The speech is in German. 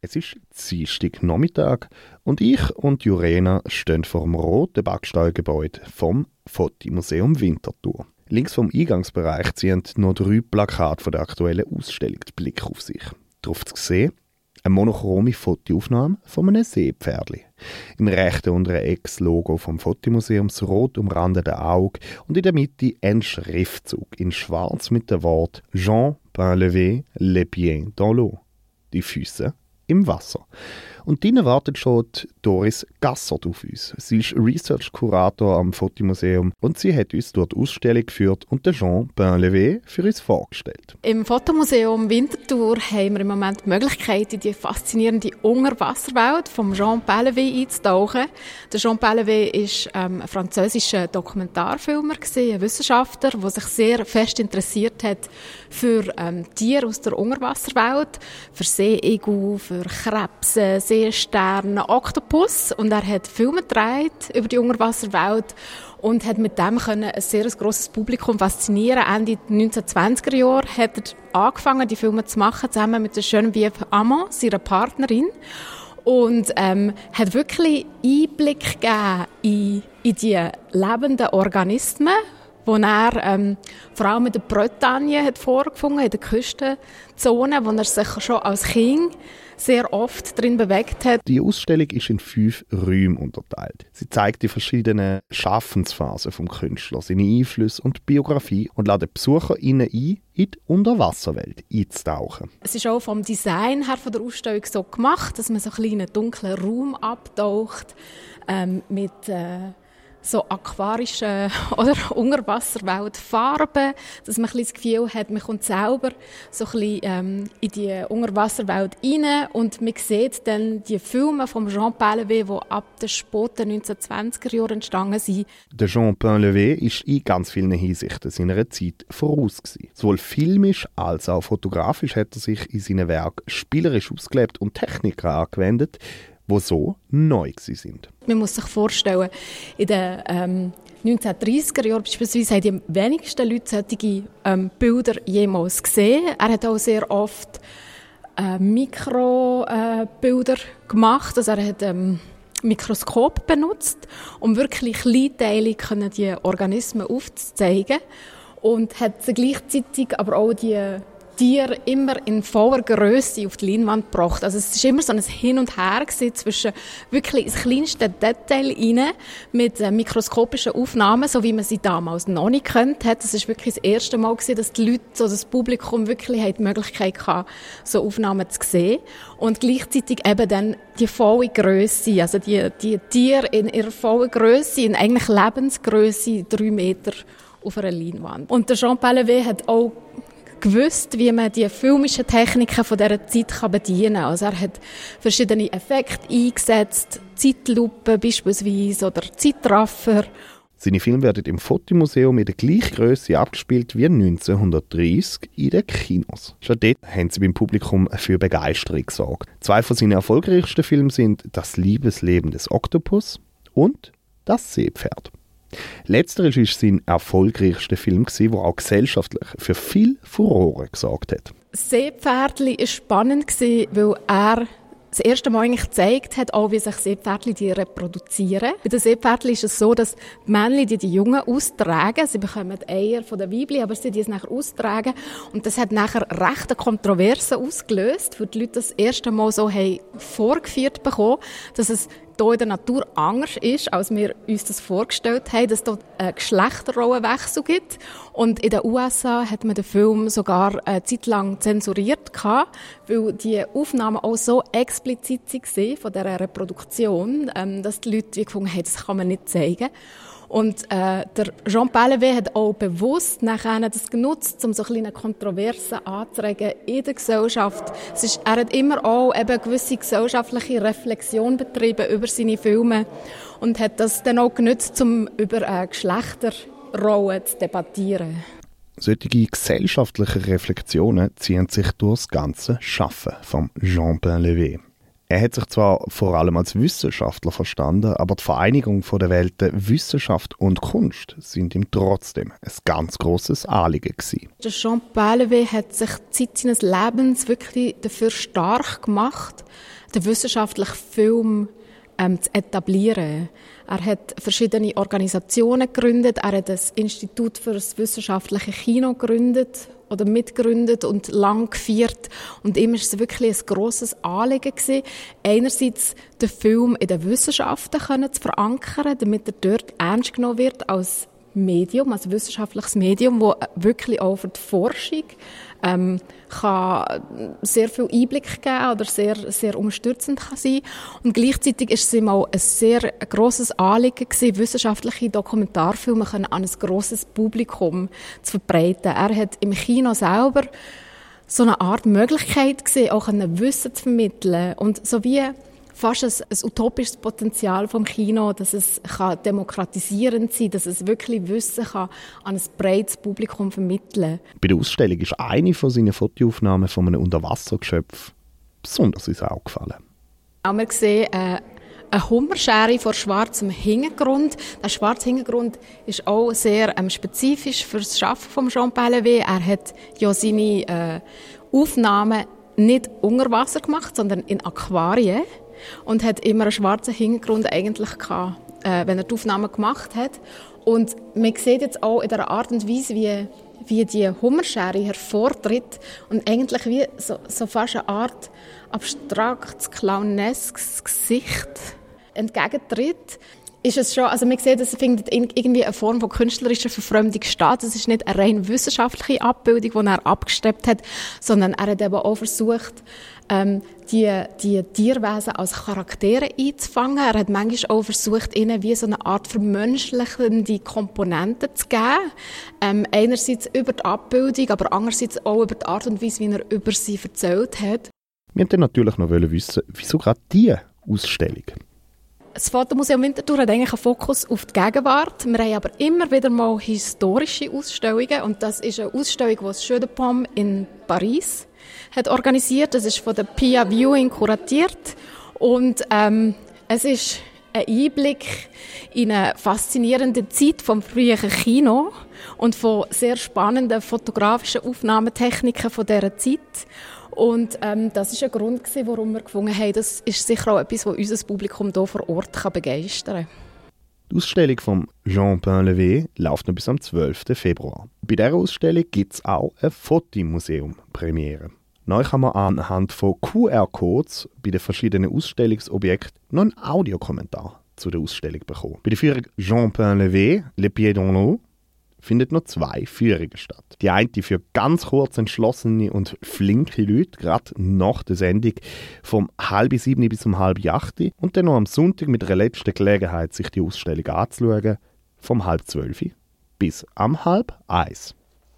Es ist Dienstag Nachmittag und ich und Jurena stehen vor dem roten Backsteingebäude vom Fotomuseum Winterthur. Links vom Eingangsbereich ziehen noch drei Plakate von der aktuellen Ausstellung den Blick auf sich. Darauf zu sehen eine monochrome Fotoaufnahme von einem Seepferdli. Im rechten unteren Eck das Logo vom Fotomuseum, das rot umrandete Auge und in der Mitte ein Schriftzug in schwarz mit dem Wort Jean Pain les pieds dans l'eau. Die Füße im Wasser. Und drinnen wartet schon Doris Gassert auf uns. Sie ist Research-Kurator am Fotomuseum und sie hat uns dort Ausstellung geführt und den Jean Bainlevé für uns vorgestellt. Im Fotomuseum Winterthur haben wir im Moment die Möglichkeit, in die faszinierende Unterwasserwelt von Jean Bainlevé einzutauchen. Der Jean Bainlevé ist ähm, ein französischer Dokumentarfilmer, ein Wissenschaftler, der sich sehr fest interessiert hat für ähm, Tiere aus der Unterwasserwelt, für Seeigel, für Krebse, Seesterne, Oktopus und er hat Filme gedreht über die Unterwasserwelt und hat mit dem können ein sehr grosses Publikum faszinieren. Ende 1920er Jahre hat er angefangen, die Filme zu machen, zusammen mit der Geneviève Amand, seiner Partnerin und ähm, hat wirklich Einblick gegeben in, in die lebenden Organismen wo er ähm, vor allem in der Bretagne hat vorgefunden, in der Küstenzone, wo er sich schon als Kind sehr oft drin bewegt hat. Die Ausstellung ist in fünf Räume unterteilt. Sie zeigt die verschiedenen Schaffensphasen vom Künstler, seine Einflüsse und Biografie und lädt Besucher ein, in die Unterwasserwelt einzutauchen. Es ist auch vom Design her von der Ausstellung so gemacht, dass man so einen kleinen dunklen Raum abtaucht ähm, mit äh, so aquarische oder Unterwasserwelt Farben, dass man ein das Gefühl hat, man kommt selber so ein bisschen, ähm, in die Unterwasserwelt rein und man sieht dann die Filme von Jean Painlevé, die ab den späten 1920er Jahren entstanden sind. Der Jean Painlevé ist in ganz vielen Hinsichten seiner Zeit voraus gewesen. Sowohl filmisch als auch fotografisch hat er sich in seinen Werken spielerisch ausgelebt und Techniken angewendet, die so neu sind. Man muss sich vorstellen, in den ähm, 1930er Jahren beispielsweise haben die wenigsten Leute solche ähm, Bilder jemals gesehen. Er hat auch sehr oft äh, Mikrobilder äh, gemacht, also er hat ähm, Mikroskop benutzt, um wirklich kleinteilig die Organismen aufzuzeigen und hat gleichzeitig aber auch die Tier immer in voller Größe auf die Leinwand gebracht. Also es ist immer so ein Hin und Her zwischen wirklich ins kleinste Detail rein mit äh, mikroskopischen Aufnahmen, so wie man sie damals noch nicht kennt hat. Das ist wirklich das erste Mal gewesen, dass die Leute, so das Publikum wirklich die Möglichkeit hatte, so Aufnahmen zu sehen und gleichzeitig eben dann die volle Größe, also die, die Tiere in ihrer vollen Größe, in eigentlich Lebensgröße, drei Meter auf einer Leinwand. Und der Jean Palévé hat auch gewusst, wie man die filmischen Techniken von dieser Zeit bedienen kann. Also er hat verschiedene Effekte eingesetzt, Zeitlupe beispielsweise oder Zeitraffer. Seine Filme werden im Fotomuseum in der gleichen Größe abgespielt wie 1930 in den Kinos. Schon dort haben sie beim Publikum für Begeisterung gesorgt. Zwei von seinen erfolgreichsten Filmen sind Das Liebesleben des Oktopus und Das Seepferd. Letzteres war sein erfolgreichster Film, der auch gesellschaftlich für viel Furore gesorgt hat. Seepferdli war spannend, weil er das erste Mal eigentlich gezeigt hat, auch wie sich Seepferdli reproduzieren. Bei den Seepferdli ist es so, dass die Männchen die, die Jungen austragen. Sie bekommen Eier von den Weibchen, aber sie die es nachher austragen. Und das hat nachher rechte Kontroversen ausgelöst, weil die Leute das erste Mal so haben vorgeführt bekommen, dass es hier in der Natur anders ist, als wir uns das vorgestellt haben, dass es dort einen Geschlechterrollenwechsel gibt. Und in den USA hat man den Film sogar eine Zeit lang zensuriert, weil die Aufnahmen auch so explizit waren von dieser Reproduktion, ähm, dass die Leute gefunden haben, das kann man nicht zeigen. Und äh, der Jean Palévé hat auch bewusst nachher das genutzt, um so kleine Kontroversen anzuregen in der Gesellschaft. Es ist, er hat immer auch eben gewisse gesellschaftliche Reflexion betrieben über seine Filme und hat das dann auch genutzt, um über äh, Geschlechterrollen zu debattieren. Solche gesellschaftliche Reflexionen ziehen sich durch das ganze Schaffen von Jean Painlevé. Er hat sich zwar vor allem als Wissenschaftler verstanden, aber die Vereinigung der Welten Wissenschaft und Kunst sind ihm trotzdem ein ganz großes Anliegen gewesen. Jean Paillevé hat sich Zeit seines Lebens wirklich dafür stark gemacht, den wissenschaftlichen Film ähm, zu etablieren. Er hat verschiedene Organisationen gegründet. Er hat das Institut für das wissenschaftliche Kino gegründet oder mitgegründet und lang gefeiert. Und ihm ist es wirklich ein grosses Anliegen gewesen, einerseits den Film in den Wissenschaften können zu verankern, damit er dort ernst genommen wird als Medium, als wissenschaftliches Medium, wo wirklich auch für die Forschung ähm, kann sehr viel Einblick geben oder sehr, sehr unterstützend kann sein. Und gleichzeitig ist es ihm auch ein sehr grosses Anliegen gewesen, wissenschaftliche Dokumentarfilme an ein grosses Publikum zu verbreiten. Er hat im Kino selber so eine Art Möglichkeit gesehen, auch ein Wissen zu vermitteln. Und so wie fast ein, ein utopisches Potenzial vom Kino, dass es kann demokratisierend sein, dass es wirklich Wissen kann an ein breites Publikum vermitteln. Bei der Ausstellung ist eine von seinen Fotoaufnahmen von einem Unterwassergeschöpf besonders ins Auge gefallen. Auch wir sehen äh, eine Hummerschere vor schwarzem Hintergrund. Der schwarze Hintergrund ist auch sehr ähm, spezifisch für das Schaffen von Jean Pellevé. Er hat ja seine äh, Aufnahmen nicht unter Wasser gemacht, sondern in Aquarien und hat immer einen schwarzen Hintergrund eigentlich gehabt, äh, wenn er die Aufnahmen gemacht hat. Und man sieht jetzt auch in der Art und Weise, wie, wie die Hummerschere hervortritt und eigentlich wie so, so fast eine Art abstraktes, clowneskes Gesicht entgegentritt ist es schon, also man sieht, es findet irgendwie eine Form von künstlerischer Verfremdung statt. Es ist nicht eine rein wissenschaftliche Abbildung, die er abgesteppt hat, sondern er hat eben auch versucht, ähm, die, die Tierwesen als Charaktere einzufangen. Er hat manchmal auch versucht, ihnen wie so eine Art vermenschlichende Komponenten zu geben. Ähm, einerseits über die Abbildung, aber andererseits auch über die Art und Weise, wie er über sie erzählt hat. Wir wollten natürlich noch wissen, wieso gerade diese Ausstellung? Das Fotomuseum Winterthur hat eigentlich einen Fokus auf die Gegenwart. Wir haben aber immer wieder mal historische Ausstellungen und das ist eine Ausstellung, die das Jeu de Pomme in Paris hat organisiert. Das ist von der Pia Viewing kuratiert und ähm, es ist ein Einblick in eine faszinierende Zeit vom früheren Kino und von sehr spannenden fotografischen Aufnahmetechniken von dieser Zeit. Und ähm, das ist ein Grund, gewesen, warum wir gefunden haben, das ist sicher auch etwas, was unser Publikum hier vor Ort kann begeistern kann. Die Ausstellung von Jean Pain-Levé läuft noch bis am 12. Februar. Bei dieser Ausstellung gibt es auch ein Fotomuseum-Premiere. Neu kann man anhand von QR-Codes bei den verschiedenen Ausstellungsobjekten noch einen Audiokommentar zu der Ausstellung bekommen. Bei der Führung Jean Pain-Levé, Le Pied dans l'eau, findet noch zwei Führungen statt. Die eine für ganz kurz entschlossene und flinke Leute, gerade nach der Sendung vom halb sieben bis um halb acht und dann noch am Sonntag mit der letzten Gelegenheit, sich die Ausstellung anzuschauen, vom halb zwölf bis am halb eins.